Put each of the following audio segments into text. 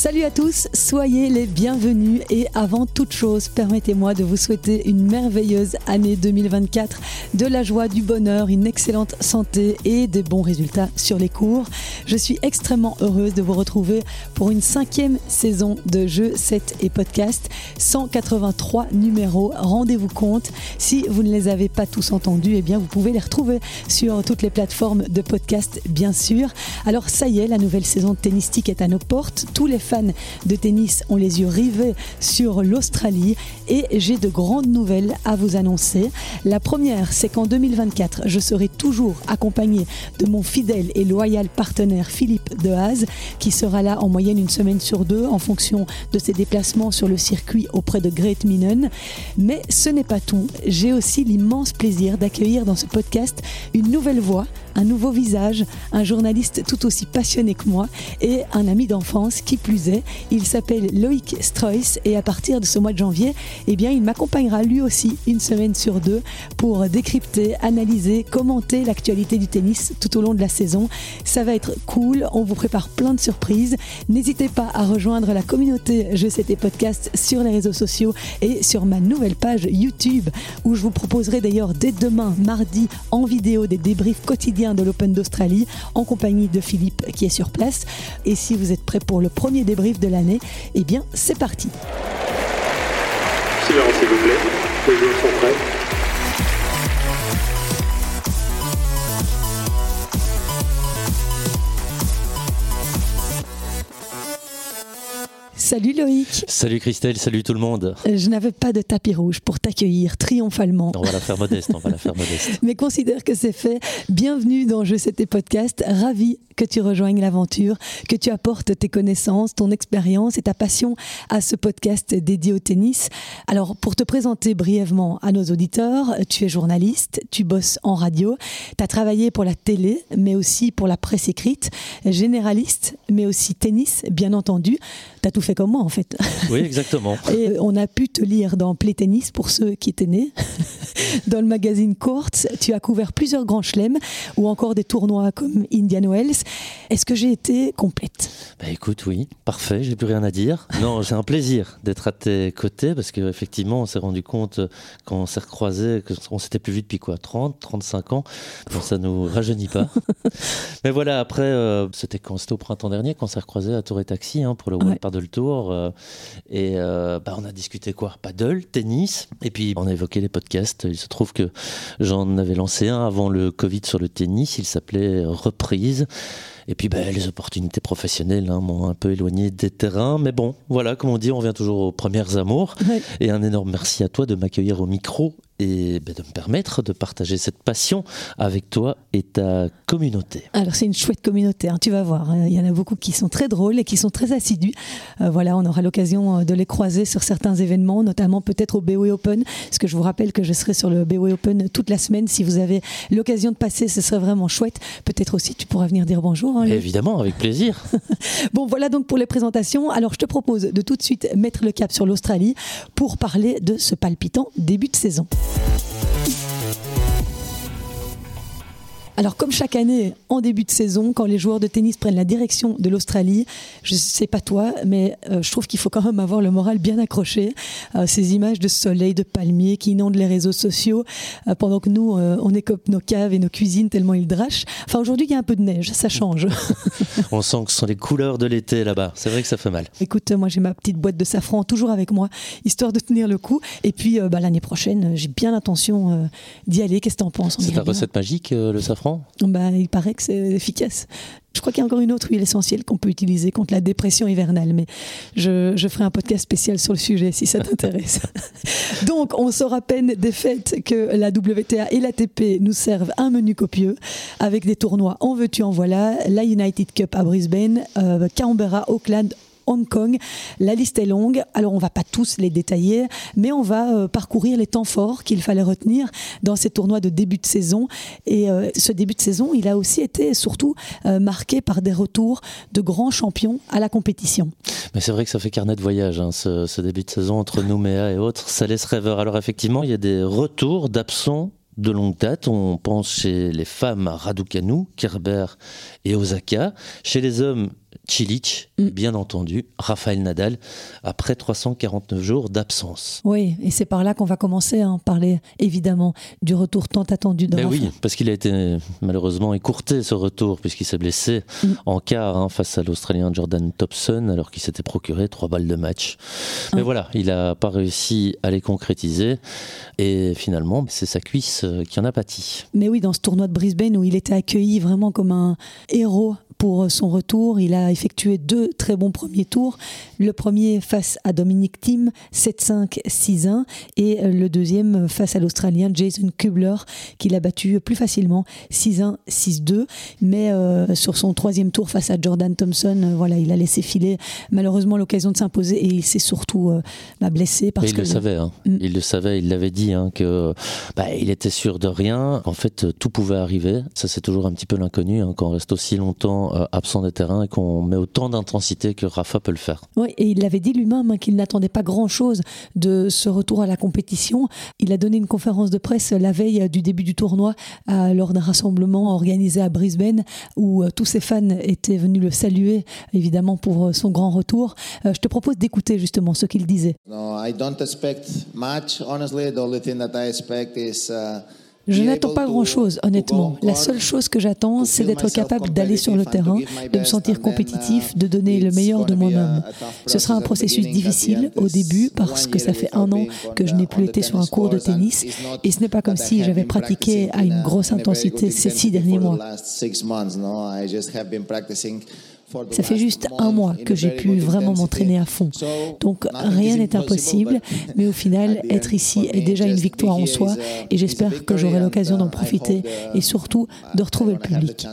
Salut à tous, soyez les bienvenus et avant toute chose, permettez-moi de vous souhaiter une merveilleuse année 2024, de la joie, du bonheur, une excellente santé et des bons résultats sur les cours. Je suis extrêmement heureuse de vous retrouver pour une cinquième saison de Jeux 7 et podcast, 183 numéros. Rendez-vous compte, si vous ne les avez pas tous entendus, eh bien vous pouvez les retrouver sur toutes les plateformes de podcast, bien sûr. Alors ça y est, la nouvelle saison de tennistique est à nos portes. Fans de tennis ont les yeux rivés sur l'Australie et j'ai de grandes nouvelles à vous annoncer. La première, c'est qu'en 2024, je serai toujours accompagné de mon fidèle et loyal partenaire Philippe Dehaze, qui sera là en moyenne une semaine sur deux en fonction de ses déplacements sur le circuit auprès de Great Minen. Mais ce n'est pas tout. J'ai aussi l'immense plaisir d'accueillir dans ce podcast une nouvelle voix, un nouveau visage, un journaliste tout aussi passionné que moi et un ami d'enfance qui plus est. Il s'appelle Loïc Streuss et à partir de ce mois de janvier, eh bien, il m'accompagnera lui aussi une semaine sur deux pour décrypter, analyser, commenter l'actualité du tennis tout au long de la saison. Ça va être cool, on vous prépare plein de surprises. N'hésitez pas à rejoindre la communauté Je sais tes podcasts sur les réseaux sociaux et sur ma nouvelle page YouTube où je vous proposerai d'ailleurs dès demain, mardi, en vidéo des débriefs quotidiens de l'Open d'Australie en compagnie de Philippe qui est sur place. Et si vous êtes prêts pour le premier débrief de l'année, eh bien c'est parti. Salut Loïc. Salut Christelle, salut tout le monde. Je n'avais pas de tapis rouge pour t'accueillir triomphalement. On va la faire modeste, on va la faire modeste. Mais considère que c'est fait. Bienvenue dans Je sais tes podcasts. Ravi que tu rejoignes l'aventure, que tu apportes tes connaissances, ton expérience et ta passion à ce podcast dédié au tennis. Alors, pour te présenter brièvement à nos auditeurs, tu es journaliste, tu bosses en radio, tu as travaillé pour la télé, mais aussi pour la presse écrite, généraliste, mais aussi tennis, bien entendu. Tu as tout fait comme moi, en fait. Oui, exactement. Et on a pu te lire dans Play Tennis, pour ceux qui étaient nés, dans le magazine Courts. Tu as couvert plusieurs grands chelems ou encore des tournois comme Indian Wells. Est-ce que j'ai été complète? Bah écoute, oui, parfait, j'ai plus rien à dire. Non, c'est un plaisir d'être à tes côtés parce qu'effectivement, on s'est rendu compte euh, quand on s'est recroisé qu'on s'était plus vu depuis quoi? 30, 35 ans? Bon, ça nous rajeunit pas. Mais voilà, après, euh, c'était quand? C'était au printemps dernier qu'on s'est recroisé à Tour et Taxi hein, pour le World Paddle Tour. Euh, et bah, on a discuté quoi? Paddle, tennis. Et puis on a évoqué les podcasts. Il se trouve que j'en avais lancé un avant le Covid sur le tennis. Il s'appelait Reprise. Et puis ben, les opportunités professionnelles hein, m'ont un peu éloigné des terrains. Mais bon, voilà, comme on dit, on vient toujours aux premières amours. Et un énorme merci à toi de m'accueillir au micro et ben, de me permettre de partager cette passion avec toi et ta communauté. Alors c'est une chouette communauté, hein, tu vas voir. Hein. Il y en a beaucoup qui sont très drôles et qui sont très assidus. Euh, voilà, on aura l'occasion euh, de les croiser sur certains événements, notamment peut-être au BOE Open, parce que je vous rappelle que je serai sur le BOE Open toute la semaine. Si vous avez l'occasion de passer, ce serait vraiment chouette. Peut-être aussi tu pourras venir dire bonjour. Hein, Évidemment, avec plaisir. bon, voilà donc pour les présentations. Alors je te propose de tout de suite mettre le cap sur l'Australie pour parler de ce palpitant début de saison. you Alors comme chaque année, en début de saison, quand les joueurs de tennis prennent la direction de l'Australie, je sais pas toi, mais euh, je trouve qu'il faut quand même avoir le moral bien accroché. Euh, ces images de soleil, de palmiers qui inondent les réseaux sociaux, euh, pendant que nous, on écope nos caves et nos cuisines tellement ils drachent. Enfin aujourd'hui, il y a un peu de neige, ça change. on sent que ce sont les couleurs de l'été là-bas. C'est vrai que ça fait mal. Écoute, moi j'ai ma petite boîte de safran toujours avec moi, histoire de tenir le coup. Et puis bah, l'année prochaine, j'ai bien l'intention d'y aller. Qu'est-ce que tu en penses C'est ta recette magique, le safran? Bah, Il paraît que c'est efficace. Je crois qu'il y a encore une autre huile essentielle qu'on peut utiliser contre la dépression hivernale, mais je, je ferai un podcast spécial sur le sujet si ça t'intéresse. Donc, on sort à peine des fêtes que la WTA et l'ATP nous servent un menu copieux avec des tournois en veux-tu, en voilà, la United Cup à Brisbane, euh, Canberra, Auckland, Hong Kong. La liste est longue, alors on va pas tous les détailler, mais on va euh, parcourir les temps forts qu'il fallait retenir dans ces tournois de début de saison. Et euh, ce début de saison, il a aussi été surtout euh, marqué par des retours de grands champions à la compétition. Mais c'est vrai que ça fait carnet de voyage, hein, ce, début de saison entre Nouméa et autres. Ça laisse rêveur. Alors effectivement, il y a des retours d'absents de longue date. On pense chez les femmes à Raducanu, Kerber et Osaka. Chez les hommes, Cilic, Mm. bien entendu, Rafael Nadal, après 349 jours d'absence. Oui, et c'est par là qu'on va commencer à en parler, évidemment, du retour tant attendu de Ben Rafa. oui, parce qu'il a été malheureusement écourté ce retour, puisqu'il s'est blessé Mm. en quart hein, face à l'Australien Jordan Thompson, alors qu'il s'était procuré trois balles de match. Mais Ah. voilà, il n'a pas réussi à les concrétiser, et finalement, c'est sa cuisse euh, qui en a pâti. Mais oui, dans ce tournoi de Brisbane où il était accueilli vraiment comme un héros pour son retour, il a effectué deux très bons premiers tours. Le premier face à Dominic Thiem, 7-5, 6-1, et le deuxième face à l'Australien Jason Kubler, qu'il a battu plus facilement, 6-1, 6-2. Mais euh, sur son troisième tour face à Jordan Thompson, euh, voilà, il a laissé filer malheureusement l'occasion de s'imposer et il s'est surtout euh, bah, blessé parce il que le savait, hein. Mm. il le savait, il l'avait dit, hein, que bah, il était sûr de rien. En fait, tout pouvait arriver. Ça, c'est toujours un petit peu l'inconnu hein, quand on reste aussi longtemps euh, absent des terrains et qu'on met autant d'intensité que Rafa peut le faire. Oui, et il l'avait dit lui-même hein, qu'il n'attendait pas grand-chose de ce retour à la compétition. Il a donné une conférence de presse la veille du début du tournoi lors d'un rassemblement organisé à Brisbane où euh, tous ses fans étaient venus le saluer, évidemment, pour euh, son grand retour. Euh, je te propose d'écouter justement ce qu'il disait. No, I don't expect much. Honestly, the only thing that I expect is. Uh, Je n'attends pas grand-chose, honnêtement. on La seule chose que j'attends, c'est d'être capable d'aller sur le terrain, de me sentir then, compétitif, uh, de donner le meilleur de moi-même. Ce sera un processus difficile au début parce que ça fait un an que je n'ai plus été sur un cours de tennis et ce n'est pas comme si j'avais pratiqué à une a- grosse intensité ces six derniers mois. Ça fait juste un mois que j'ai pu vraiment m'entraîner à fond. Donc rien n'est impossible, mais au final, être ici est déjà une victoire en soi et j'espère que j'aurai l'occasion d'en profiter et surtout de retrouver le public.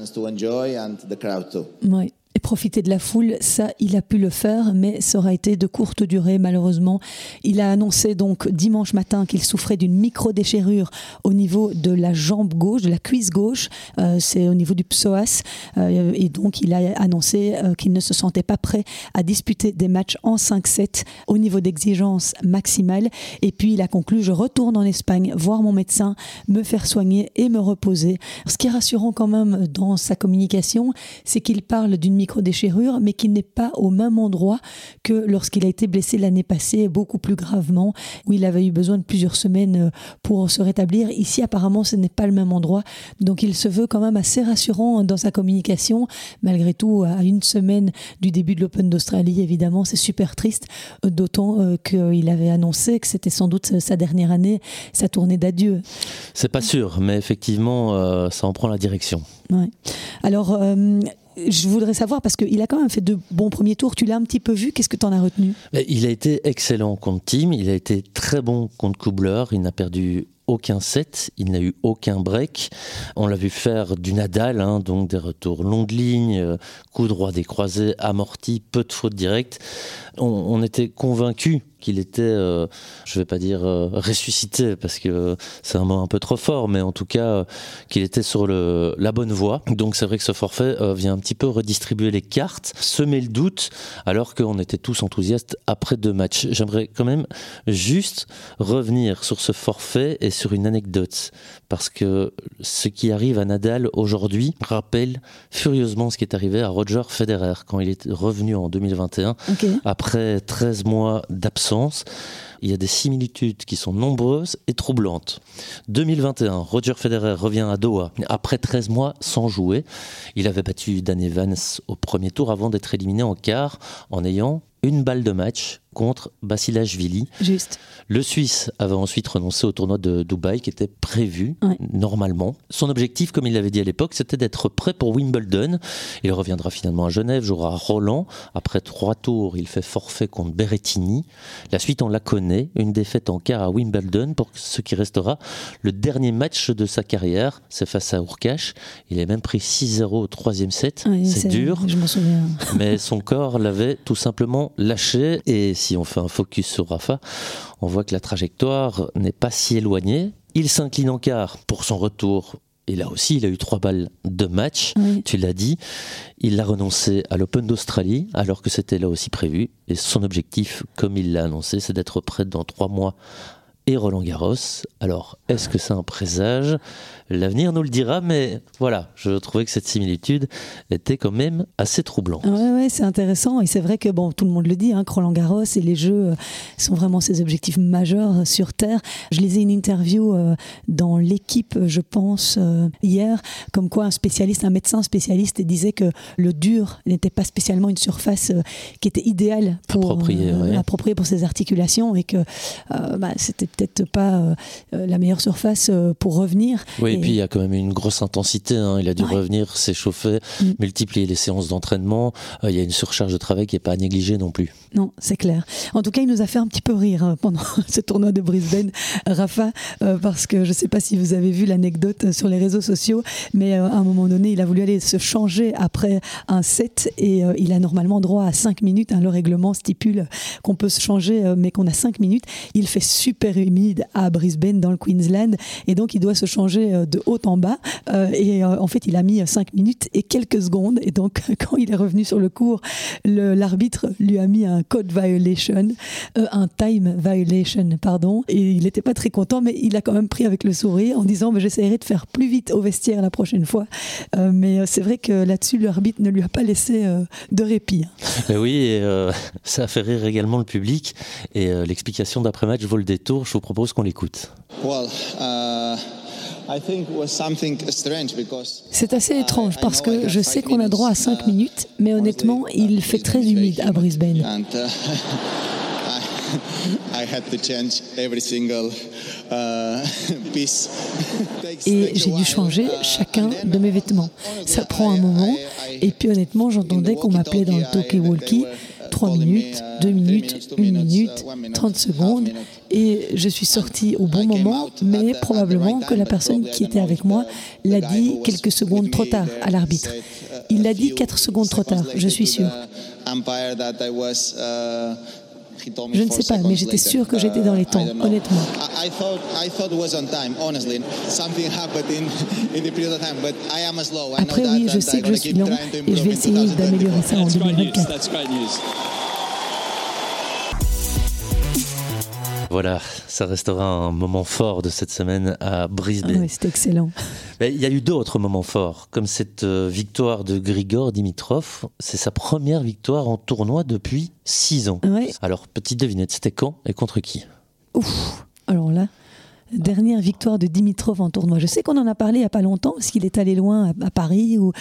Profiter de la foule, ça, il a pu le faire, mais ça aura été de courte durée, malheureusement. Il a annoncé donc dimanche matin qu'il souffrait d'une micro-déchirure au niveau de la jambe gauche, de la cuisse gauche, euh, c'est au niveau du psoas, euh, et donc il a annoncé euh, qu'il ne se sentait pas prêt à disputer des matchs en 5-7 au niveau d'exigence maximale. Et puis il a conclu, je retourne en Espagne voir mon médecin, me faire soigner et me reposer. Ce qui est rassurant quand même dans sa communication, c'est qu'il parle d'une micro-déchirure, mais qu'il n'est pas au même endroit que lorsqu'il a été blessé l'année passée, beaucoup plus gravement, où il avait eu besoin de plusieurs semaines euh, pour se rétablir. Ici, apparemment, ce n'est pas le même endroit. Donc, il se veut quand même assez rassurant dans sa communication. Malgré tout, à une semaine du début de l'Open d'Australie, évidemment, c'est super triste, euh, d'autant euh, qu'il avait annoncé que c'était sans doute sa dernière année, sa tournée d'adieu. C'est pas sûr, mais effectivement, ça en prend la direction. Ouais. Alors, euh, je voudrais savoir, parce qu'il a quand même fait de bons premiers tours, tu l'as un petit peu vu, qu'est-ce que tu en as retenu? Il a été excellent contre Team, il a été très bon contre Kubler, il n'a perdu aucun set, il n'a eu aucun break. On l'a vu faire du Nadal, hein, donc des retours longue ligne, euh, coup droit des croisés, amorti, peu de fautes directes. On, était convaincus qu'il était, euh, je vais pas dire euh, ressuscité parce que c'est un mot un peu trop fort, mais en tout cas qu'il était sur la bonne voie. Donc c'est vrai que ce forfait vient un petit peu redistribuer les cartes, semer le doute, alors qu'on était tous enthousiastes après deux matchs. J'aimerais quand même juste revenir sur ce forfait et sur une anecdote, parce que ce qui arrive à Nadal aujourd'hui rappelle furieusement ce qui est arrivé à Roger Federer quand il est revenu en 2021 Ok. après 13 mois d'absence. Il y a des similitudes qui sont nombreuses et troublantes. 2021, Roger Federer revient à Doha après 13 mois sans jouer. Il avait battu Dan Evans au premier tour avant d'être éliminé en quart en ayant une balle de match contre Basilashvili. Juste. Le Suisse avait ensuite renoncé au tournoi de Dubaï qui était prévu Ouais. normalement. Son objectif, comme il l'avait dit à l'époque, c'était d'être prêt pour Wimbledon. Il reviendra finalement à Genève, jouera à Roland. Après trois tours, il fait forfait contre Berrettini. La suite, on la connaît. Une défaite en quart à Wimbledon pour ce qui restera le dernier match de sa carrière. C'est face à Urkash. Il a même pris 6-0 au troisième set. Ouais, c'est dur Je m'en souviens. mais son corps l'avait tout simplement lâché. Et si on fait un focus sur Rafa, on voit que la trajectoire n'est pas si éloignée. Il s'incline en quart pour son retour. Et là aussi, il a eu trois balles de match. Oui. Tu l'as dit. Il a renoncé à l'Open d'Australie, alors que c'était là aussi prévu. Et son objectif, comme il l'a annoncé, c'est d'être prêt dans trois mois et Roland Garros. Alors, est-ce que c'est un présage? L'avenir nous le dira, mais voilà, je trouvais que cette similitude était quand même assez troublante. Ouais, ouais, c'est intéressant. Et c'est vrai que, bon, tout le monde le dit, hein, Roland Garros et les Jeux euh, sont vraiment ses objectifs majeurs euh, sur Terre. Je lisais une interview euh, dans l'équipe, je pense, hier, comme quoi un spécialiste, un médecin spécialiste disait que le dur n'était pas spécialement une surface qui était idéale pour, appropriée, pour ses articulations et que bah, c'était peut-être pas la meilleure surface pour revenir. Oui, et puis il y a quand même une grosse intensité. Hein. Il a dû revenir, s'échauffer, mm. multiplier les séances d'entraînement. Euh, il y a une surcharge de travail qui n'est pas à négliger non plus. Non, c'est clair. En tout cas, il nous a fait un petit peu rire hein, pendant ce tournoi de Brisbane, Rafa, euh, parce que je ne sais pas si vous avez vu l'anecdote sur les réseaux sociaux, mais euh, à un moment donné, il a voulu aller se changer après un set et il a normalement droit à 5 minutes. Hein. le règlement stipule qu'on peut se changer, mais qu'on a 5 minutes. Il fait super humide à Brisbane, dans le Queensland, et donc il doit se changer de haut en bas. Euh, et euh, en fait, il a mis 5 minutes et quelques secondes. Et donc, quand il est revenu sur le cours, l'arbitre lui a mis un code violation, euh, un time violation, pardon. Et il n'était pas très content, mais il a quand même pris avec le sourire en disant J'essaierai de faire plus vite au vestiaire la prochaine fois. mais c'est vrai que là-dessus, l'arbitre ne lui a pas laissé de répit. Hein. oui, ça a fait rire également le public. Et l'explication d'après-match vaut le détour. Je vous propose qu'on l'écoute. Well, c'est assez étrange parce que je sais qu'on a droit à 5 uh, minutes, mais honnêtement, il fait très humide à Brisbane. Uh, et j'ai dû changer uh, chacun de mes vêtements. Ça prend un moment. Et puis honnêtement, j'entendais qu'on m'appelait dans le talkie-walkie 3 minutes, 2 minutes, 1 minute, 30 secondes. Et je suis sortie au bon moment, mais probablement que la personne qui était avec moi l'a dit quelques secondes trop tard à l'arbitre. Il l'a dit 4 secondes trop tard, je suis sûre. Je ne sais pas, mais j'étais sûr que j'étais dans les temps, honnêtement. Après, oui, je sais que je suis lent et je vais essayer d'améliorer ça en 2024. Voilà, ça restera un moment fort de cette semaine à Brisbane. Ah oui, c'est excellent. il y a eu d'autres moments forts, comme cette euh, victoire de Grigor Dimitrov. C'est sa première victoire en tournoi depuis six ans. Alors, petite devinette, c'était quand et contre qui? Ouf, alors là, dernière victoire de Dimitrov en tournoi. Je sais qu'on en a parlé il n'y a pas longtemps, parce qu'il est allé loin à, Paris. Ou...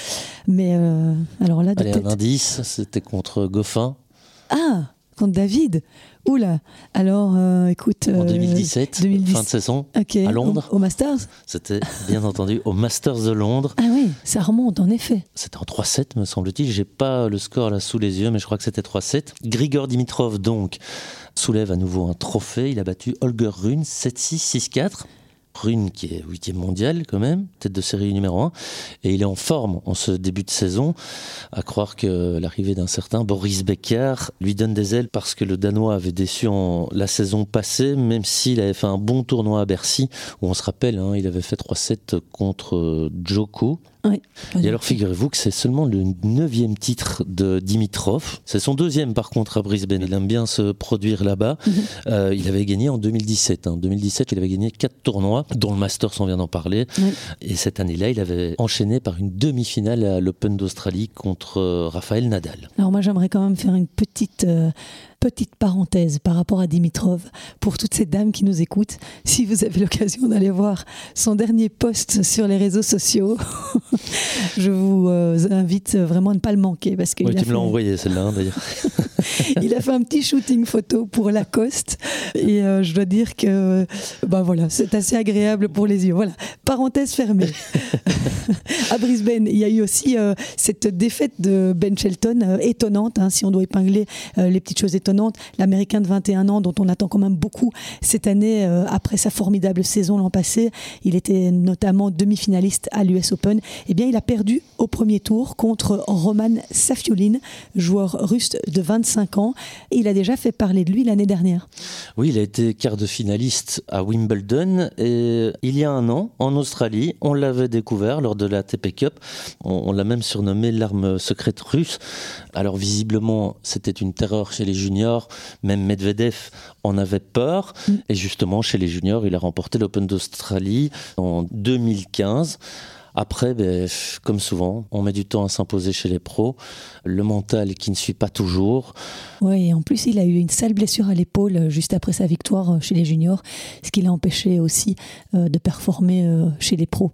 Mais euh, alors là, de Allez, un indice, c'était contre Goffin. Ah, contre David Oula, alors euh, écoute. en 2017, euh, fin de saison, à Londres. Au, Masters C'était bien entendu au Masters de Londres. Ah oui, ça remonte en effet. C'était en 3-7, me semble-t-il. J'ai pas le score là sous les yeux, mais je crois que c'était 3-7. Grigor Dimitrov, donc, soulève à nouveau un trophée. Il a battu Holger Rune 7-6, 6-4. Rune qui est huitième mondial quand même, tête de série numéro 1, et il est en forme en ce début de saison, à croire que l'arrivée d'un certain Boris Becker lui donne des ailes parce que le Danois avait déçu en la saison passée, même s'il avait fait un bon tournoi à Bercy, où on se rappelle, hein, il avait fait 3-7 contre Joko, et alors figurez-vous que c'est seulement le neuvième titre de Dimitrov. C'est son deuxième par contre à Brisbane. Il aime bien se produire là-bas. Mhm. Euh, il avait gagné en 2017. En 2017, il avait gagné quatre tournois, dont le Masters, on vient d'en parler. Et cette année-là, il avait enchaîné par une demi-finale à l'Open d'Australie contre euh, Raphaël Nadal. Alors moi, j'aimerais quand même faire une petite... Euh, petite parenthèse par rapport à Dimitrov, pour toutes ces dames qui nous écoutent, si vous avez l'occasion d'aller voir son dernier post sur les réseaux sociaux, je vous euh, invite vraiment à ne pas le manquer. Parce oui, tu me l'as envoyé celle-là hein, d'ailleurs. il a fait un petit shooting photo pour Lacoste et euh, je dois dire que ben voilà, c'est assez agréable pour les yeux. Voilà, parenthèse fermée. à Brisbane, il y a eu aussi euh, cette défaite de Ben Shelton étonnante, hein, si on doit épingler les petites choses étonnantes l'Américain de 21 ans, dont on attend quand même beaucoup cette année euh, après sa formidable saison l'an passé. Il était notamment demi-finaliste à l'US Open. Eh bien, il a perdu au premier tour contre Roman Safiulin, joueur russe de 25 25 ans. Il a déjà fait parler de lui l'année dernière. Oui, il a été quart de finaliste à Wimbledon et il y a un an, en Australie, on l'avait découvert lors de la TP Cup. On, l'a même surnommé l'arme secrète russe. Alors visiblement, c'était une terreur chez les juniors. Même Medvedev en avait peur. Mm. Et justement, chez les juniors, il a remporté l'Open d'Australie en 2015. Après, ben, comme souvent, on met du temps à s'imposer chez les pros. Le mental qui ne suit pas toujours. Oui, en plus, il a eu une sale blessure à l'épaule euh, juste après sa victoire euh, chez les juniors, ce qui l'a empêché aussi euh, de performer chez les pros.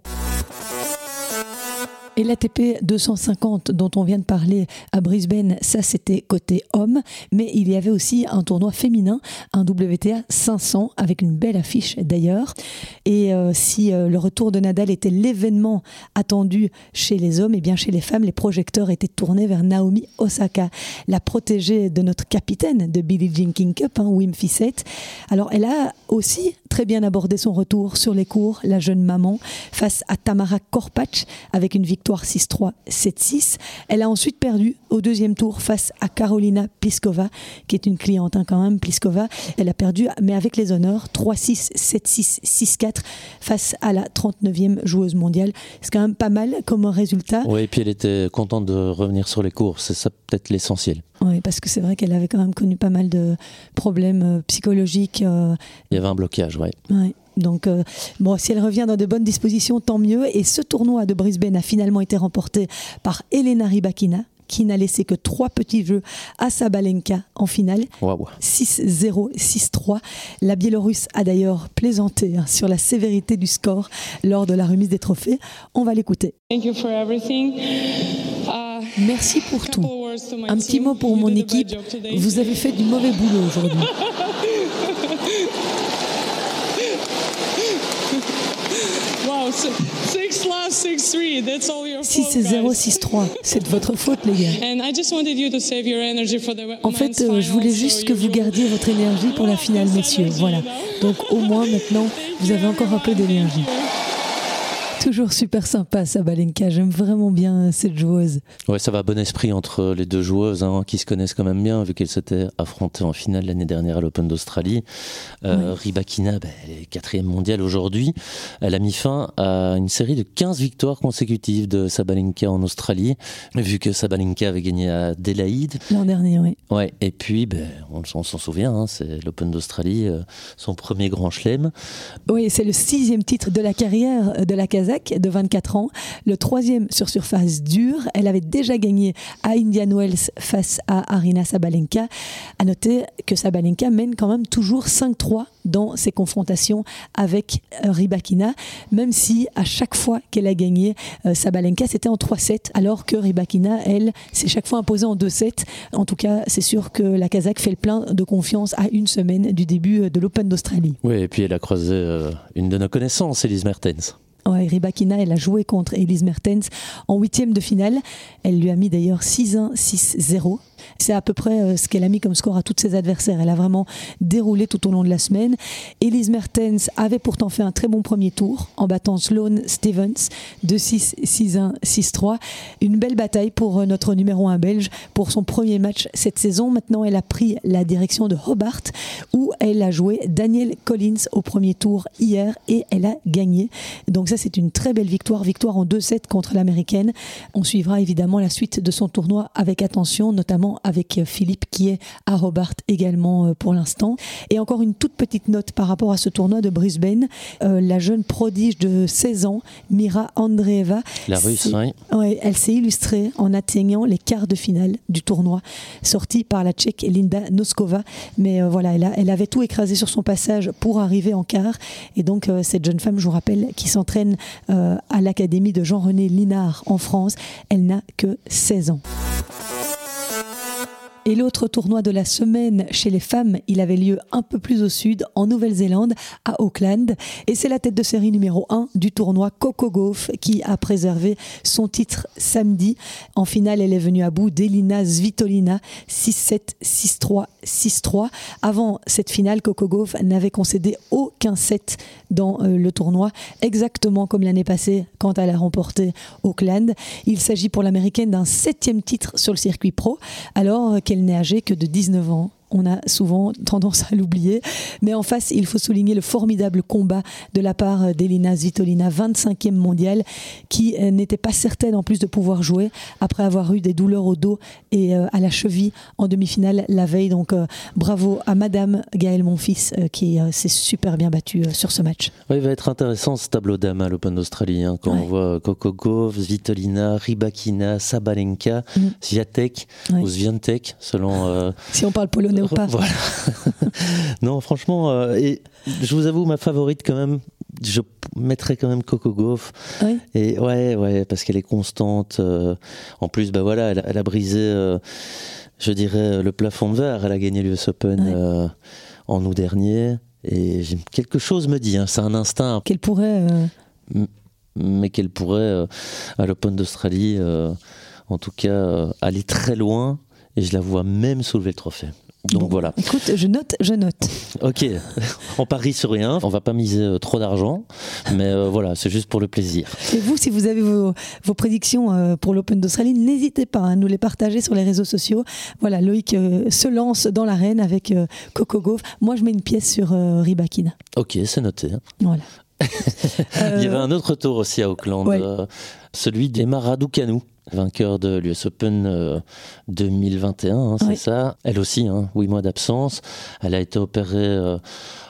Et l'ATP 250 dont on vient de parler à Brisbane, ça c'était côté homme, mais il y avait aussi un tournoi féminin, un WTA 500 avec une belle affiche d'ailleurs. Et euh, si euh, le retour de Nadal était l'événement attendu chez les hommes, et eh bien chez les femmes, les projecteurs étaient tournés vers Naomi Osaka, la protégée de notre capitaine de Billie Jean King Cup, hein, Wim Fissette. Alors elle a aussi très bien abordé son retour sur les cours, la jeune maman, face à Tamara Korpach avec une victoire victoire 6-3, 7-6. Elle a ensuite perdu au deuxième tour face à Carolina Pliskova, qui est une cliente hein, quand même, Pliskova. Elle a perdu, mais avec les honneurs, 3-6, 7-6, 6-4 face à la 39e joueuse mondiale. C'est quand même pas mal comme résultat. Oui, et puis elle était contente de revenir sur les cours. C'est ça peut-être l'essentiel. Oui, parce que c'est vrai qu'elle avait quand même connu pas mal de problèmes euh, psychologiques. Euh. Il y avait un blocage, oui. Ouais. Donc, euh, bon, si elle revient dans de bonnes dispositions, tant mieux. Et ce tournoi de Brisbane a finalement été remporté par Elena Rybakina, qui n'a laissé que trois petits jeux à Sabalenka en finale. 6-0, 6-3. La Biélorusse a d'ailleurs plaisanté hein, sur la sévérité du score lors de la remise des trophées. On va l'écouter. Uh, Merci pour tout. Un petit mot pour mon équipe. Vous avez fait du mauvais boulot aujourd'hui. 6 0, 6-3. C'est de votre faute, les gars. En fait, euh, je voulais juste que vous gardiez votre énergie pour la finale, messieurs. Voilà. Donc, au moins, maintenant, vous avez encore un peu d'énergie. Toujours super sympa, Sabalenka. J'aime vraiment bien cette joueuse. Ouais, ça va bon esprit entre les deux joueuses hein, qui se connaissent quand même bien, vu qu'elles s'étaient affrontées en finale l'année dernière à l'Open d'Australie. Euh, Ribakina, bah, elle est quatrième mondiale aujourd'hui. Elle a mis fin à une série de 15 victoires consécutives de Sabalenka en Australie, vu que Sabalenka avait gagné à Adelaide. L'an dernier, oui. Ouais, et puis, ben, on, s'en souvient, hein, c'est l'Open d'Australie, euh, son premier grand chelem. Oui, c'est le sixième titre de la carrière de la Kazakh de 24 ans, le troisième sur surface dure. Elle avait déjà gagné à Indian Wells face à Arina Sabalenka. À noter que Sabalenka mène quand même toujours 5-3 dans ses confrontations avec euh, Ribakina, même si à chaque fois qu'elle a gagné, euh, Sabalenka c'était en 3-7, alors que Ribakina, elle, s'est chaque fois imposée en 2-7. En tout cas, c'est sûr que la Kazakh fait le plein de confiance à une semaine du début de l'Open d'Australie. Oui, et puis elle a croisé euh, une de nos connaissances, Elise Mertens. Ouais, Ribakina, elle a joué contre Elise Mertens en huitième de finale. Elle lui a mis d'ailleurs 6-1, 6-0. C'est à peu près euh, ce qu'elle a mis comme score à toutes ses adversaires. Elle a vraiment déroulé tout au long de la semaine. Elise Mertens avait pourtant fait un très bon premier tour en battant Sloane Stevens de 6 6-1, 6-3. Une belle bataille pour euh, notre numéro 1 belge pour son premier match cette saison. Maintenant, elle a pris la direction de Hobart où elle a joué Daniel Collins au premier tour hier et elle a gagné. Donc ça, c'est une très belle victoire. Victoire en 2-7 contre l'américaine. On suivra évidemment la suite de son tournoi avec attention, notamment avec Philippe qui est à Robart également euh, pour l'instant. Et encore une toute petite note par rapport à ce tournoi de Brisbane. Euh, la jeune prodige de 16 ans, Mira Andreeva. La russe, oui. Ouais, elle s'est illustrée en atteignant les quarts de finale du tournoi, sortie par la tchèque Linda Noskova. Mais euh, voilà, elle, elle, avait tout écrasé sur son passage pour arriver en quart. Et donc, cette jeune femme, je vous rappelle, qui s'entraîne à l'académie de Jean-René Linard en France, elle n'a que 16 ans. Et l'autre tournoi de la semaine chez les femmes, il avait lieu un peu plus au sud, en Nouvelle-Zélande, à Auckland. Et c'est la tête de série numéro 1 du tournoi Coco Gauff qui a préservé son titre samedi. En finale, elle est venue à bout d'Elina Svitolina, 6-7, 6-3, 6-3. Avant cette finale, Coco Gauff n'avait concédé aucun set dans euh, le tournoi, exactement comme l'année passée quand elle a remporté Auckland. Il s'agit pour l'américaine d'un septième titre sur le circuit pro, alors qu'elle n'est âgée que de 19 ans on a souvent tendance à l'oublier. Mais en face, il faut souligner le formidable combat de la part d'Elina Zvitolina, 25e mondiale, qui euh, n'était pas certaine en plus de pouvoir jouer après avoir eu des douleurs au dos et euh, à la cheville en demi-finale la veille. Donc euh, bravo à Madame Gaëlle Monfils qui s'est super bien battue sur ce match. il va être intéressant ce tableau d'âme à l'Open d'Australie hein, quand on voit Coco Gauff, Svitolina, Ribakina, Sabalenka, mm. Sviatek ou Sviantek selon. si on parle polonais voilà. non, franchement, euh, et je vous avoue, ma favorite quand même, je mettrais quand même Coco Gauff. Oui. Et ouais, ouais, parce qu'elle est constante. Euh, en plus, bah voilà, elle, a brisé, euh, je dirais, le plafond de verre. Elle a gagné l'US Open en août dernier. Et quelque chose me dit, hein, c'est un instinct. Qu'elle pourrait. Mais qu'elle pourrait, à l'Open d'Australie, en tout cas, aller très loin. Et je la vois même soulever le trophée. Donc voilà. Écoute, je note, je note. Ok, on parie sur rien, on va pas miser euh, trop d'argent, mais euh, voilà, c'est juste pour le plaisir. Et vous, si vous avez vos, prédictions euh, pour l'Open d'Australie, n'hésitez pas à nous les partager sur les réseaux sociaux. Voilà, Loïc se lance dans l'arène avec Coco Gauff. Moi, je mets une pièce sur Ribakina. Ok, c'est noté. Voilà. Il y avait un autre tour aussi à Auckland, celui d'Emma Raducanu vainqueur de l'US Open 2021, euh, hein, c'est ça. Elle aussi, hein, 8 mois d'absence. Elle a été opérée euh,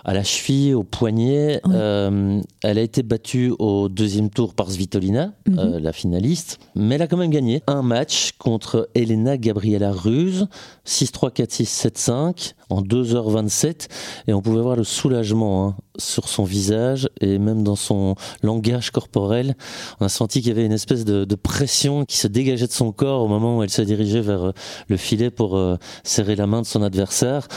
à la cheville, au poignet. Euh, elle a été battue au deuxième tour par Svitolina, mhm. la finaliste. Mais elle a quand même gagné un match contre Elena Gabriela Ruse, 6-3, 4-6, 7-5 en 2h27 et on pouvait voir le soulagement hein, sur son visage et même dans son langage corporel. On a senti qu'il y avait une espèce de, pression qui se dégageait de son corps au moment où elle se dirigeait vers euh, le filet pour euh, serrer la main de son adversaire.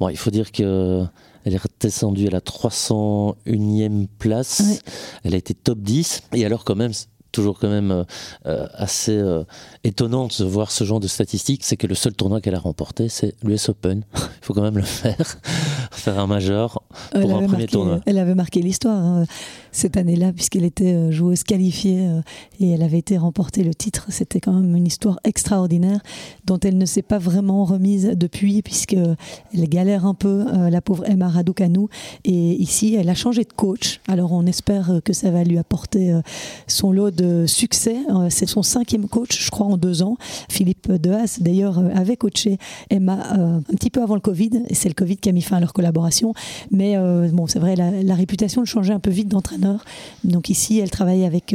Bon, il faut dire que elle est descendue à la 301e place. Elle a été top 10. Et alors quand même, toujours quand même euh, euh, assez euh, étonnant de voir ce genre de statistiques, c'est que le seul tournoi qu'elle a remporté, c'est l'US Open. Il faut quand même le faire, faire un major pour un premier tournoi. Elle avait marqué l'histoire hein, cette année-là, puisqu'elle était joueuse qualifiée et elle avait été remporter le titre. C'était quand même une histoire extraordinaire dont elle ne s'est pas vraiment remise depuis, puisqu'elle galère un peu, la pauvre Emma Raducanu. Et ici, elle a changé de coach. Alors on espère que ça va lui apporter son lot de succès. Euh, c'est son cinquième coach, je crois, en deux ans. Philippe Dehaas, d'ailleurs, euh, avait coaché Emma euh, un petit peu avant le Covid, c'est le Covid qui a mis fin à leur collaboration. Mais bon, c'est vrai, la, réputation de changer un peu vite d'entraîneur. Donc ici, elle travaille avec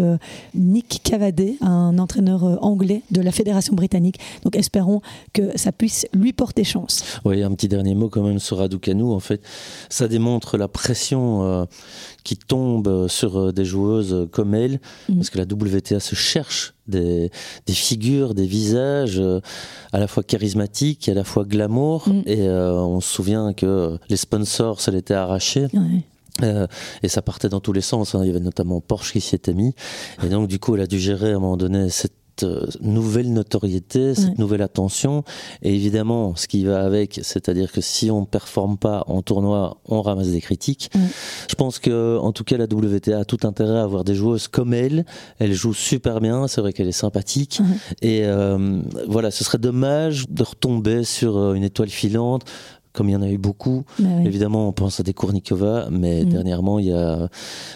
Nick Cavadet, un entraîneur anglais de la Fédération britannique. Donc espérons que ça puisse lui porter chance. Oui, un petit dernier mot quand même sur Raducanu. En fait, ça démontre la pression qui tombe sur des joueuses comme elle, mm. parce que la WTA se cherche des, figures, des visages euh, à la fois charismatiques, à la fois glamour. Mm. Et euh, on se souvient que les sponsors, ça l'était arraché. Euh, et ça partait dans tous les sens. Hein. Il y avait notamment Porsche qui s'y était mis. Et donc, du coup, elle a dû gérer à un moment donné cette euh, nouvelle notoriété, cette nouvelle attention. Et évidemment, ce qui va avec, c'est-à-dire que si on ne performe pas en tournoi, on ramasse des critiques. Je pense que, en tout cas, la WTA a tout intérêt à avoir des joueuses comme elle. Elle joue super bien. C'est vrai qu'elle est sympathique. Et euh, voilà, ce serait dommage de retomber sur une étoile filante comme il y en a eu beaucoup. Bah Évidemment, on pense à des Kournikova, mais mm. dernièrement, il y a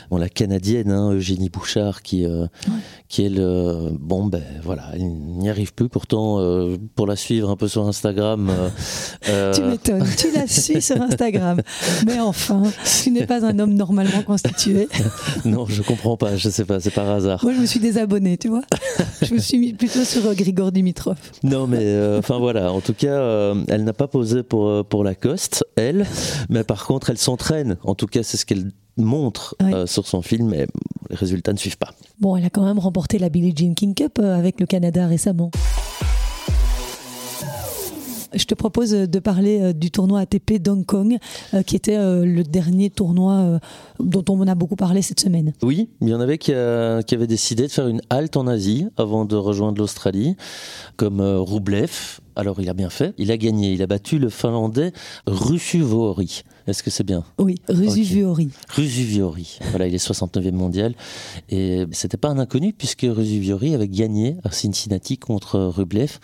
bon, la Canadienne, hein, Eugénie Bouchard, qui, euh, qui est le... Bon, ben voilà, elle n'y arrive plus. Pourtant, euh, pour la suivre un peu sur Instagram... Euh, tu m'étonnes, tu la suis sur Instagram. Mais enfin, tu n'es pas un homme normalement constitué. non, je comprends pas, je sais pas, c'est par hasard. Moi, je me suis désabonné, tu vois. Je me suis mis plutôt sur Grigor Dimitrov. Non, mais enfin voilà, en tout cas, elle n'a pas posé pour, pour Lacoste, elle, mais par contre, elle s'entraîne. En tout cas, c'est ce qu'elle montre euh, sur son film, mais les résultats ne suivent pas. Bon, elle a quand même remporté la Billie Jean King Cup euh, avec le Canada récemment. Je te propose de parler euh, du tournoi ATP d'Hong Kong, qui était le dernier tournoi dont on a beaucoup parlé cette semaine. Oui, il y en avait qui, avaient décidé de faire une halte en Asie avant de rejoindre l'Australie, comme Roublev, alors il a bien fait, il a gagné, il a battu le Finlandais Rusuvori. Est-ce que c'est bien Oui, Rusuviori. Rusuviori. Voilà, il est 69e mondial. Et c'était pas un inconnu puisque Rusuviori avait gagné à Cincinnati contre Rublev.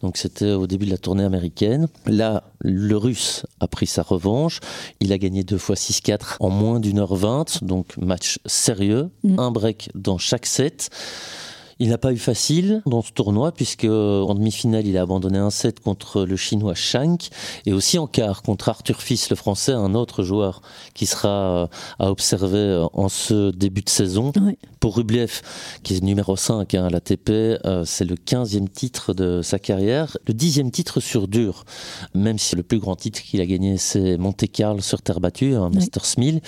Donc c'était au début de la tournée américaine. Là, le russe a pris sa revanche. Il a gagné deux fois 6-4 en moins d'une heure 20. Donc match sérieux. Mm. Un break dans chaque set. Il n'a pas eu facile dans ce tournoi puisque en demi-finale il a abandonné un set contre le chinois Shank et aussi en quart contre Arthur Fils le français, un autre joueur qui sera euh, à observer euh, en ce début de saison. Pour Rublev qui est numéro 5 hein, à l'ATP, euh, c'est le 15e titre de sa carrière, le 10e titre sur dur, même si le plus grand titre qu'il a gagné c'est Monte Carlo sur terre battue, un Ouais. Masters 1000.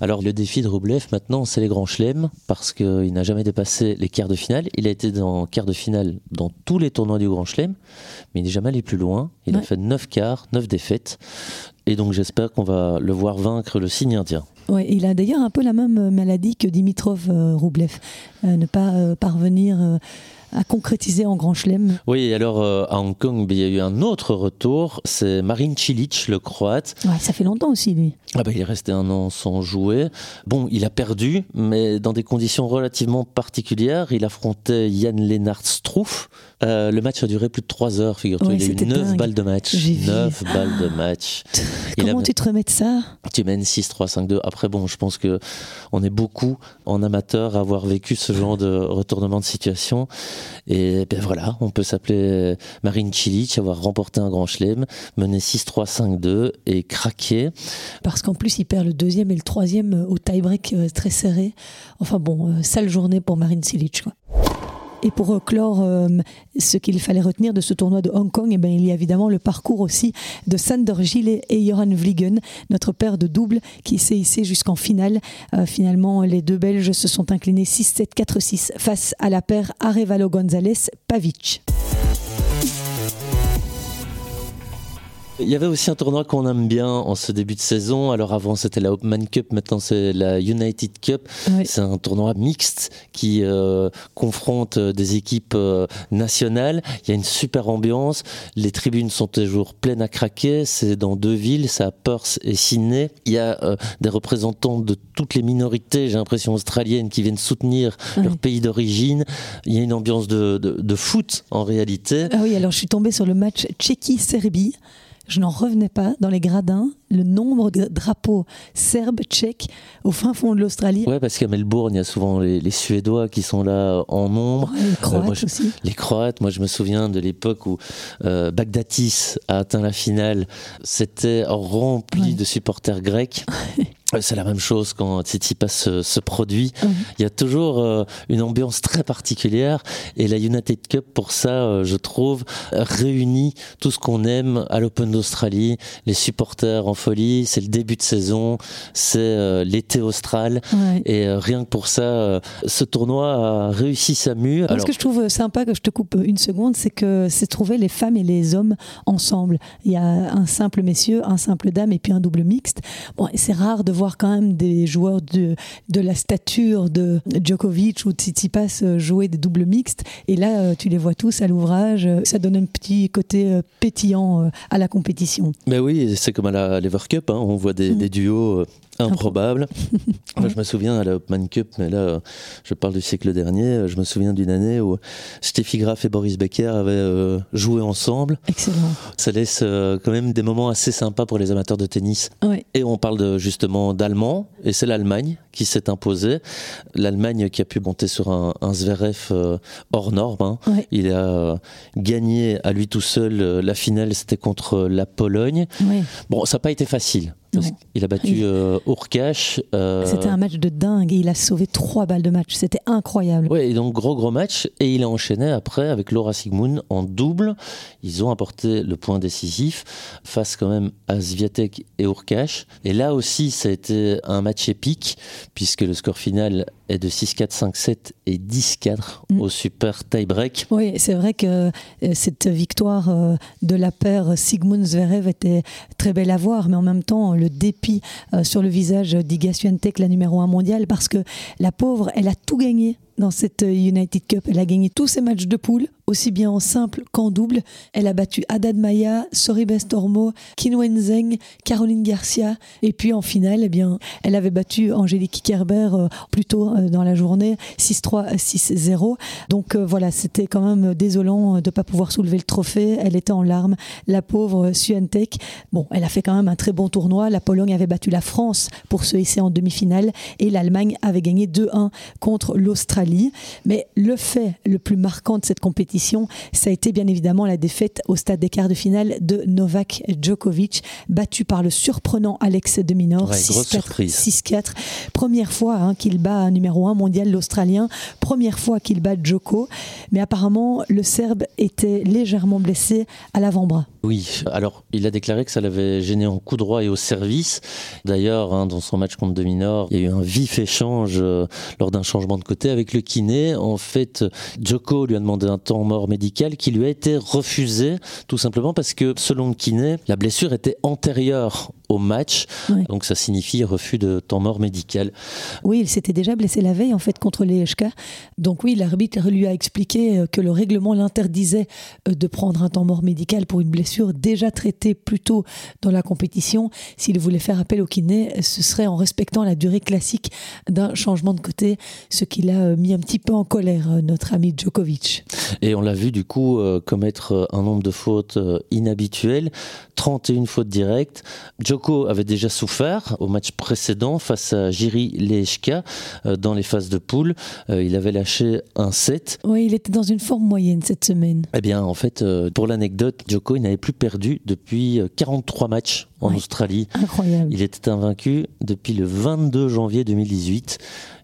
Alors le défi de Rublev maintenant c'est les grands chelems parce qu'il n'a jamais dépassé les quarts de finale. Il a été dans quart de finale dans tous les tournois du grand chelem, mais il n'est jamais allé plus loin. Il a fait 9 quarts, 9 défaites. Et donc j'espère qu'on va le voir vaincre le signe indien. Ouais, il a d'ailleurs un peu la même maladie que Dimitrov euh, Roublev, Euh, ne pas euh, parvenir à concrétiser en grand chelem. Oui, alors euh, à Hong Kong, il y a eu un autre retour. C'est Marin Cilic, le croate. Ouais, ça fait longtemps aussi lui. Ah ben, il est resté un an sans jouer. Bon, il a perdu, mais dans des conditions relativement particulières. Il affrontait Yann Lennart Struff. Euh, le match a duré plus de 3 heures, figure-toi. Ouais, il a eu c'était 9 dingue. balles de match. J'ai vu. 9 balles de match. Il Comment a- tu te remets de ça? Tu mènes 6, 3, 5, 2. Après, bon, je pense que on est beaucoup en amateur à avoir vécu ce genre de retournement de situation. Et ben voilà, on peut s'appeler Marine Cilic, avoir remporté un grand chelem, mener 6, 3, 5, 2 et craquer. Parce qu'en plus, il perd le deuxième et le troisième euh, au tie-break euh, très serré. Enfin bon, euh, sale journée pour Marin Cilic. Et pour euh, clore euh, ce qu'il fallait retenir de ce tournoi de Hong Kong, eh ben, il y a évidemment le parcours aussi de Sander Gillet et Johan Vliegen, notre paire de double qui s'est hissé jusqu'en finale. Euh, finalement, les deux Belges se sont inclinés 6-7, 4-6 face à la paire Arevalo Gonzalez-Pavic. Il y avait aussi un tournoi qu'on aime bien en ce début de saison. Alors avant c'était la Hopman Cup, maintenant c'est la United Cup. C'est un tournoi mixte qui euh, confronte euh, des équipes euh, nationales. Il y a une super ambiance. Les tribunes sont toujours pleines à craquer. C'est dans deux villes, c'est à Perth et Sydney. Il y a euh, des représentants de toutes les minorités, j'ai l'impression australiennes, qui viennent soutenir leur pays d'origine. Il y a une ambiance de, de, de foot en réalité. Ah oui, alors je suis tombée sur le match Tchéquie-Serbie. Je n'en revenais pas dans les gradins, le nombre de drapeaux serbes, tchèques au fin fond de l'Australie. Ouais, parce qu'à Melbourne, il y a souvent les, les Suédois qui sont là en nombre. Ouais, les Croates Euh, moi, je- aussi. Les Croates, moi je me souviens de l'époque où euh, Bagdatis a atteint la finale. C'était rempli Ouais. de supporters grecs. C'est la même chose quand Tsitsipas se, se produit. Ouais. Il y a toujours euh, une ambiance très particulière et la United Cup pour ça, euh, je trouve, réunit tout ce qu'on aime à l'Open d'Australie, les supporters en folie, c'est le début de saison, c'est euh, l'été austral Ouais. et rien que pour ça, ce tournoi a réussi sa mue. Moi, ce que je trouve sympa, que je te coupe une seconde, c'est que c'est trouver les femmes et les hommes ensemble. Il y a un simple messieurs, un simple dame et puis un double mixte. Bon, c'est rare de voir quand même des joueurs de, de la stature de Djokovic ou Tsitsipas euh, jouer des doubles mixtes. Et là, euh, tu les vois tous à l'ouvrage. Ça donne un petit côté euh, pétillant à la compétition. Mais oui, c'est comme à la Lever Cup, hein, on voit des, Mm. des duos Moi, Ouais. je me souviens à la Hopman Cup, mais là, je parle du siècle dernier, je me souviens d'une année où Steffi Graf et Boris Becker avaient euh, joué ensemble. Excellent. Ça laisse euh, quand même des moments assez sympas pour les amateurs de tennis. Ouais. Et on parle de, justement d'Allemands, et c'est l'Allemagne qui s'est imposée. L'Allemagne qui a pu monter sur un, un Zverev euh, hors norme. hein. Ouais. Il a gagné à lui tout seul la finale, c'était contre la Pologne. Ouais. Bon, ça n'a pas été facile. Qu'il a battu euh, Urkash. euh, C'était un match de dingue et il a sauvé trois balles de match. C'était incroyable. Ouais, et donc gros gros match et il a enchaîné après avec Laura Sigmund en double. Ils ont apporté le point décisif face quand même à Sviatek et Urkash. Et là aussi, ça a été un match épique puisque le score final est de 6-4, 5-7 et 10-4 Mm. au super tie-break. Oui, c'est vrai que euh, cette victoire euh, de la paire Sigmund Zverev était très belle à voir, mais en même temps, le dépit euh, sur le visage d'Iga la numéro un mondiale, parce que la pauvre, elle a tout gagné dans cette United Cup. Elle a gagné tous ses matchs de poule, aussi bien en simple qu'en double. Elle a battu Haddad Maya, Soribes Tormo, Kinwen Zeng, Caroline Garcia. Et puis en finale, eh bien, elle avait battu Angélique Kerber euh, plus tôt euh, dans la journée, 6-3, 6-0. Donc euh, voilà, c'était quand même désolant de ne pas pouvoir soulever le trophée. Elle était en larmes, la pauvre Suantec. Bon, elle a fait quand même un très bon tournoi. La Pologne avait battu la France pour se hisser en demi-finale et l'Allemagne avait gagné 2-1 contre l'Australie. Mais le fait le plus marquant de cette compétition, ça a été bien évidemment la défaite au stade des quarts de finale de Novak Djokovic, battu par le surprenant Alex de Minor, 6-4. Première fois hein, qu'il bat un numéro 1 mondial, l'Australien. Première fois qu'il bat Djoko. Mais apparemment, le Serbe était légèrement blessé à l'avant-bras. Oui, alors il a déclaré que ça l'avait gêné en coup droit et au service. D'ailleurs, hein, dans son match contre Dominor, il y a eu un vif échange euh, lors d'un changement de côté avec le kiné. En fait, Djoko lui a demandé un temps mort médical qui lui a été refusé, tout simplement parce que selon le kiné, la blessure était antérieure au match. Donc ça signifie refus de temps mort médical. Oui, il s'était déjà blessé la veille en fait contre les HK. Donc oui, l'arbitre lui a expliqué euh, que le règlement l'interdisait euh, de prendre un temps mort médical pour une blessure déjà traitée plus tôt dans la compétition. S'il voulait faire appel au kiné, ce serait en respectant la durée classique d'un changement de côté, ce qui l'a euh, mis un petit peu en colère notre ami Djokovic. Et on l'a vu du coup commettre un nombre de fautes inhabituelles, 31 fautes directes. Djoko avait déjà souffert au match précédent face à Jiri Lechka euh, dans les phases de poule. Euh, il avait lâché un 7. Oui, il était dans une forme moyenne cette semaine. Eh bien, en fait, euh, pour l'anecdote, Djoko n'avait plus perdu depuis 43 matchs en Australie. Incroyable. Il était invaincu depuis le 22 janvier 2018.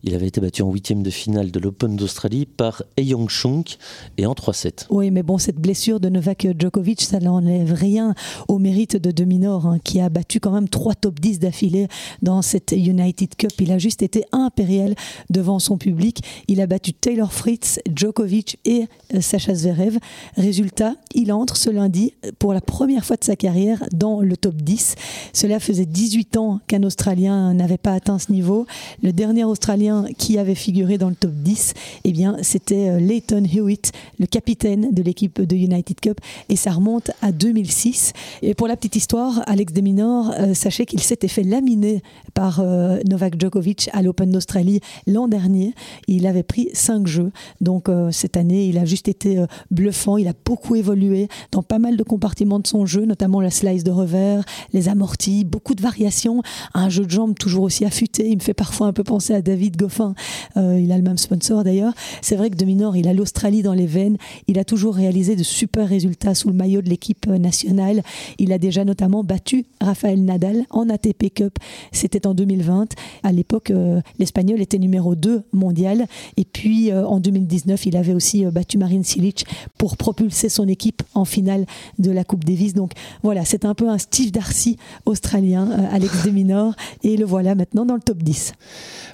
Il avait été battu en huitième de finale de l'Open d'Australie par Eyong Shunk et en 3-7. Oui, mais bon, cette blessure de Novak Djokovic, ça n'enlève rien au mérite de Dominor, hein, qui a battu quand même trois top 10 d'affilée dans cette United Cup. Il a juste été impérial devant son public. Il a battu Taylor Fritz, Djokovic et euh, Sacha Zverev. Résultat, il entre ce lundi pour la première fois de sa carrière dans le top 10. Cela faisait 18 ans qu'un Australien n'avait pas atteint ce niveau. Le dernier Australien qui avait figuré dans le top 10, eh bien, c'était euh, Leighton Hewitt, le capitaine de l'équipe de United Cup, et ça remonte à 2006. Et pour la petite histoire, Alex Deminor, euh, sachez qu'il s'était fait laminer par euh, Novak Djokovic à l'Open d'Australie l'an dernier. Il avait pris 5 jeux, donc cette année, il a juste été bluffant. Il a beaucoup évolué dans pas mal de compartiments de son jeu, notamment la slice de revers, les amortis, beaucoup de variations, un jeu de jambes toujours aussi affûté. Il me fait parfois un peu penser à David Goffin. Euh, il a le même sponsor d'ailleurs. C'est vrai que Dominor, il a l'Australie dans les veines. Il a toujours réalisé de super résultats sous le maillot de l'équipe nationale. Il a déjà notamment battu Rafael Nadal en ATP Cup. C'était en 2020. À l'époque, euh, l'Espagnol était numéro 2 mondial. Et puis euh, en 2019, il avait aussi battu Marine Silic pour propulser son équipe en finale de la Coupe Davis. Donc voilà, c'est un peu un Steve Darcy australien, Alex Deminor. Et le voilà maintenant dans le top 10.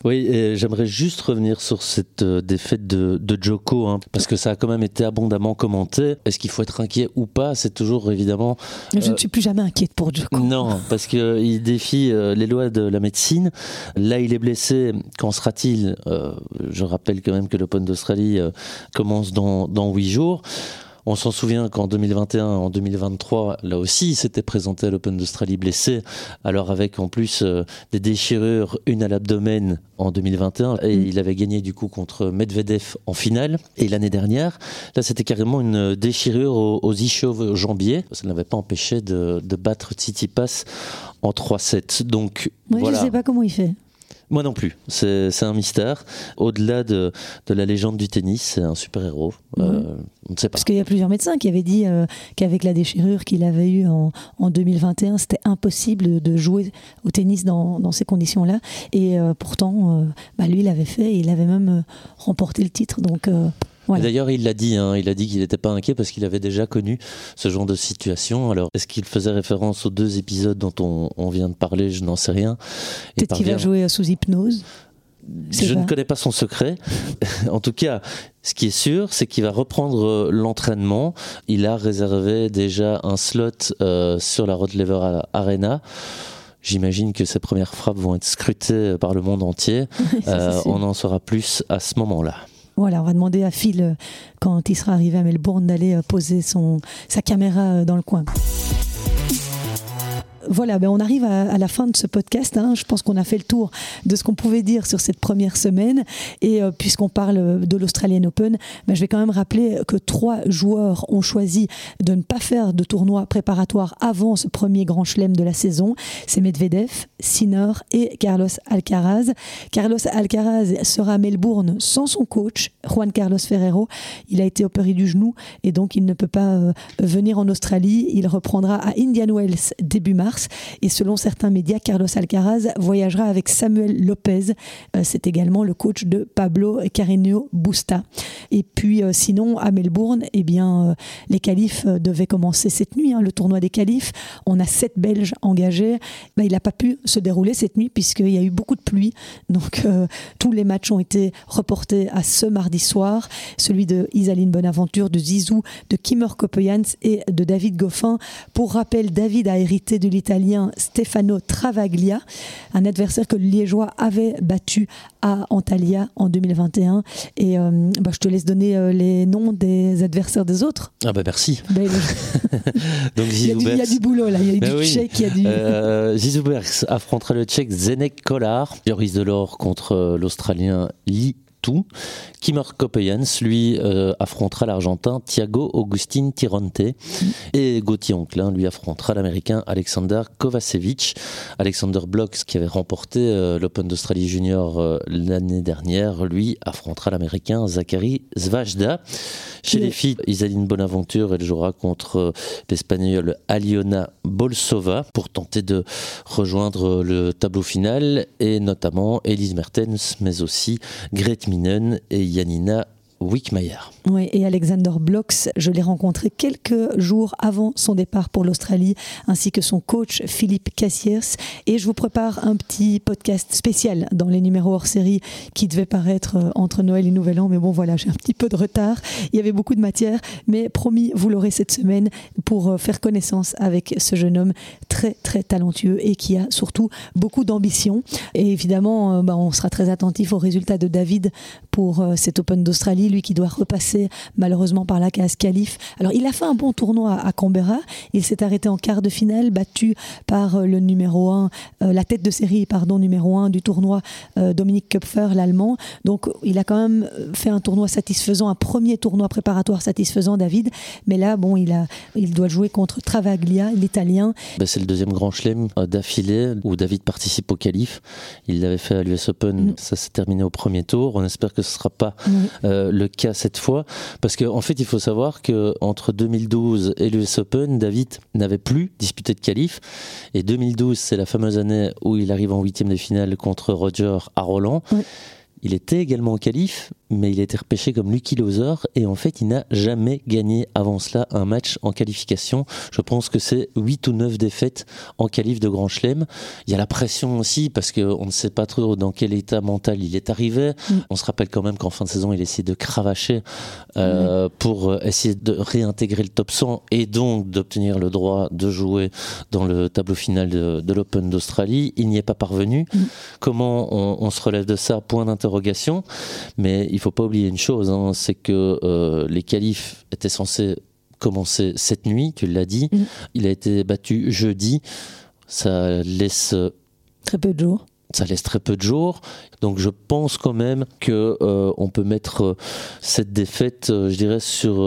Oui, j'aimerais juste revenir sur cette euh, défaite de, Joko, hein, parce que ça a quand même été abondamment commenté. Est-ce qu'il faut être inquiet ou pas? C'est toujours évidemment. Je ne euh, suis plus jamais inquiète pour Joko. Non, parce qu'il euh, défie les lois de la médecine. Là, il est blessé. Qu'en sera-t-il? Je rappelle quand même que l'Open d'Australie commence dans, dans 8 jours. On s'en souvient qu'en 2021, en 2023, là aussi, il s'était présenté à l'Open d'Australie blessé, alors avec en plus euh, des déchirures, une à l'abdomen en 2021, et mm. il avait gagné du coup contre Medvedev en finale. Et l'année dernière, là, c'était carrément une déchirure aux, aux ischios jambiers. Ça n'avait pas empêché de, de battre Tsitsipas en 3-7. Donc, Moi, je ne sais pas comment il fait. Moi non plus. C'est un mystère. Au-delà de, de, la légende du tennis, c'est un super-héros. Euh, on ne sait pas. Parce qu'il y a plusieurs médecins qui avaient dit euh, qu'avec la déchirure qu'il avait eue en, en 2021, c'était impossible de jouer au tennis dans, dans ces conditions-là. Et euh, pourtant, bah, lui, il l'avait fait et il avait même remporté le titre. Donc D'ailleurs, il l'a dit, hein, il a dit qu'il n'était pas inquiet parce qu'il avait déjà connu ce genre de situation. Alors, est-ce qu'il faisait référence aux deux épisodes dont on, vient de parler? Je n'en sais rien. Peut-être qu'il va jouer sous hypnose je ne connais pas son secret. en tout cas, ce qui est sûr, c'est qu'il va reprendre euh, l'entraînement. Il a réservé déjà un slot euh, sur la Rod Lever Arena. J'imagine que ses premières frappes vont être scrutées par le monde entier. Euh, on en saura plus à ce moment-là. Voilà, on va demander à Phil, quand il sera arrivé à Melbourne, d'aller poser son, sa caméra dans le coin. Voilà, ben on arrive à, la fin de ce podcast. Hein. Je pense qu'on a fait le tour de ce qu'on pouvait dire sur cette première semaine. Et euh, puisqu'on parle de l'Australian Open, ben je vais quand même rappeler que trois joueurs ont choisi de ne pas faire de tournoi préparatoire avant ce premier grand chelem de la saison. C'est Medvedev, Sinner et Carlos Alcaraz. Carlos Alcaraz sera à Melbourne sans son coach, Juan Carlos Ferrero. Il a été opéré du genou et donc il ne peut pas euh, venir en Australie. Il reprendra à Indian Wells début mars. Et selon certains médias, Carlos Alcaraz voyagera avec Samuel Lopez. Euh, c'est également le coach de Pablo Carreño Busta. Et puis euh, sinon, à Melbourne, eh bien, euh, les qualifs devaient commencer cette nuit, hein, le tournoi des qualifs. On a sept Belges engagés. Ben, il n'a pas pu se dérouler cette nuit puisqu'il y a eu beaucoup de pluie. Donc tous les matchs ont été reportés à ce mardi soir. Celui de Isaline Bonaventure, de Zizou, de Kimmer Kopejans et de David Goffin. Pour rappel, David a hérité de l'Italien Stefano Travaglia, un adversaire que le Liégeois avait battu à Antalya en 2021. Et euh, bah, je te laisse donner euh, les noms des adversaires des autres. Ah bah merci. Ben, Donc, il, y a du, boulot là, il y a ben du tchèque, il y a du... Euh, affrontera le tchèque Zenek Kolar, Joris Delors contre l'Australien Lee tout. Kopejans, lui, euh, affrontera l'Argentin Thiago Augustin Tironte. Et Gauthier Onclin, lui, affrontera l'Américain Alexander Kovacevic. Alexander Blocks, qui avait remporté euh, l'Open d'Australie Junior euh, l'année dernière, lui, affrontera l'Américain Zachary Zvajda. Chez les filles, Isaline Bonaventure, elle jouera contre l'Espagnole Aliona Bolsova pour tenter de rejoindre le tableau final et notamment Elise Mertens, mais aussi Grete Minen et Janina Wickmeyer. Oui, et Alexander Blocks, je l'ai rencontré quelques jours avant son départ pour l'Australie, ainsi que son coach Philippe Cassiers. Et je vous prépare un petit podcast spécial dans les numéros hors série qui devait paraître euh, entre Noël et Nouvel An. Mais bon, voilà, j'ai un petit peu de retard. Il y avait beaucoup de matière, mais promis, vous l'aurez cette semaine pour euh, faire connaissance avec ce jeune homme très, très talentueux et qui a surtout beaucoup d'ambition. Et évidemment, euh, bah, on sera très attentif aux résultats de David pour cet Open d'Australie, lui qui doit repasser malheureusement par la case qualif. Alors il a fait un bon tournoi à Canberra. Il s'est arrêté en quart de finale, battu par euh, le numéro 1, euh, la tête de série, pardon, numéro 1 du tournoi, euh, Dominique Köpfer, l'allemand. Donc il a quand même fait un tournoi satisfaisant, un premier tournoi préparatoire satisfaisant, David. Mais là, bon, il, a, il doit jouer contre Travaglia, l'italien. Ben, c'est le deuxième grand chelem d'affilée où David participe au qualif. Il l'avait fait à l'US Open, mm. ça s'est terminé au premier tour. On espère que ce ne sera pas le cas cette fois parce qu'en en fait, il faut savoir que entre 2012 et l'US Open, David n'avait plus disputé de qualif. Et 2012, c'est la fameuse année où il arrive en huitième de finale contre Roger à Roland. Il était également en qualif, mais il a été repêché comme Lucky Loser et en fait il n'a jamais gagné avant cela un match en qualification. Je pense que c'est 8 ou 9 défaites en qualif de Grand Chelem. Il y a la pression aussi parce qu'on ne sait pas trop dans quel état mental il est arrivé. Mm. On se rappelle quand même qu'en fin de saison il essaie de cravacher euh, pour essayer de réintégrer le top 100 et donc d'obtenir le droit de jouer dans le tableau final de, l'Open d'Australie. Il n'y est pas parvenu. Mm. Comment on, on, se relève de ça? Point d'interrogation. Mais il faut pas oublier une chose, hein, c'est que euh, les qualifs étaient censés commencer cette nuit, tu l'as dit. Mm. Il a été battu jeudi. Ça laisse très peu de jours ça laisse très peu de jours. Donc je pense quand même que euh, on peut mettre euh, cette défaite, euh, je dirais, sur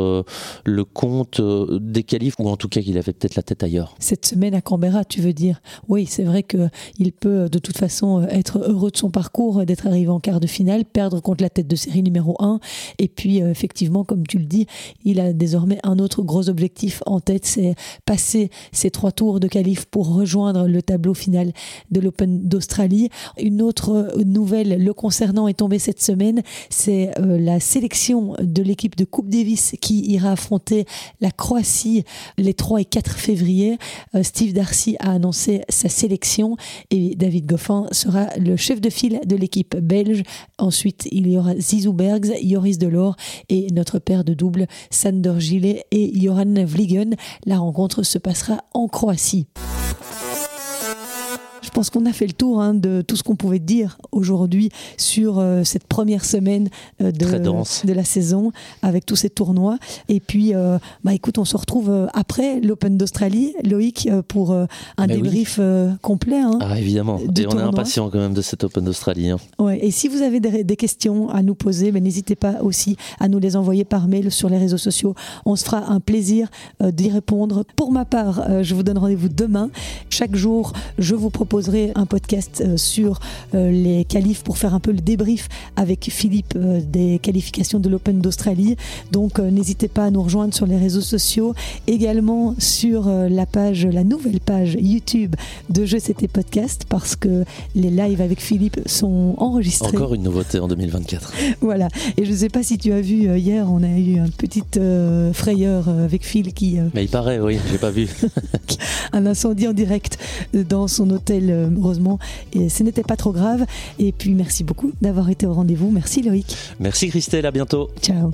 le compte des qualifs, ou en tout cas qu'il avait peut-être la tête ailleurs. Cette semaine à Canberra, tu veux dire? Oui, c'est vrai qu'il peut de toute façon être heureux de son parcours, d'être arrivé en quart de finale, perdre contre la tête de série numéro 1. Et puis effectivement, comme tu le dis, il a désormais un autre gros objectif en tête, c'est passer ces trois tours de qualif pour rejoindre le tableau final de l'Open d'Australie. Une autre nouvelle le concernant est tombée cette semaine, c'est euh, la sélection de l'équipe de Coupe Davis qui ira affronter la Croatie les 3 et 4 février. Euh, Steve Darcy a annoncé sa sélection et David Goffin sera le chef de file de l'équipe belge. Ensuite, il y aura Zizou Bergs, Joris Delors et notre père de double Sander Gillet et Joran Vliegen. La rencontre se passera en Croatie pense qu'on a fait le tour hein, de tout ce qu'on pouvait dire aujourd'hui sur euh, cette première semaine euh, de, de, la saison avec tous ces tournois. Et puis, euh, bah, écoute, on se retrouve après l'Open d'Australie, Loïc, pour un débrief complet. Hein, ah, évidemment. Et on est impatient quand même de cet Open d'Australie. Hein. Ouais, et si vous avez des, questions à nous poser, ben, n'hésitez pas aussi à nous les envoyer par mail sur les réseaux sociaux. On se fera un plaisir d'y répondre. Pour ma part, je vous donne rendez-vous demain. Chaque jour, je vous proposerai un podcast sur les qualifs pour faire un peu le débrief avec Philippe euh, des qualifications de l'Open d'Australie. Donc euh, n'hésitez pas à nous rejoindre sur les réseaux sociaux, également sur euh, la page, la nouvelle page YouTube de Jeux C'était Podcast parce que les lives avec Philippe sont enregistrés. Encore une nouveauté en 2024. voilà. Et je ne sais pas si tu as vu hier, on a eu une petite frayeur avec Phil qui. Mais il paraît, oui, j'ai pas vu. un incendie en direct dans son hôtel, heureusement, et ce n'était pas trop grave. Et puis merci beaucoup d'avoir été au rendez-vous. Merci Loïc. Merci Christelle, à bientôt. Ciao.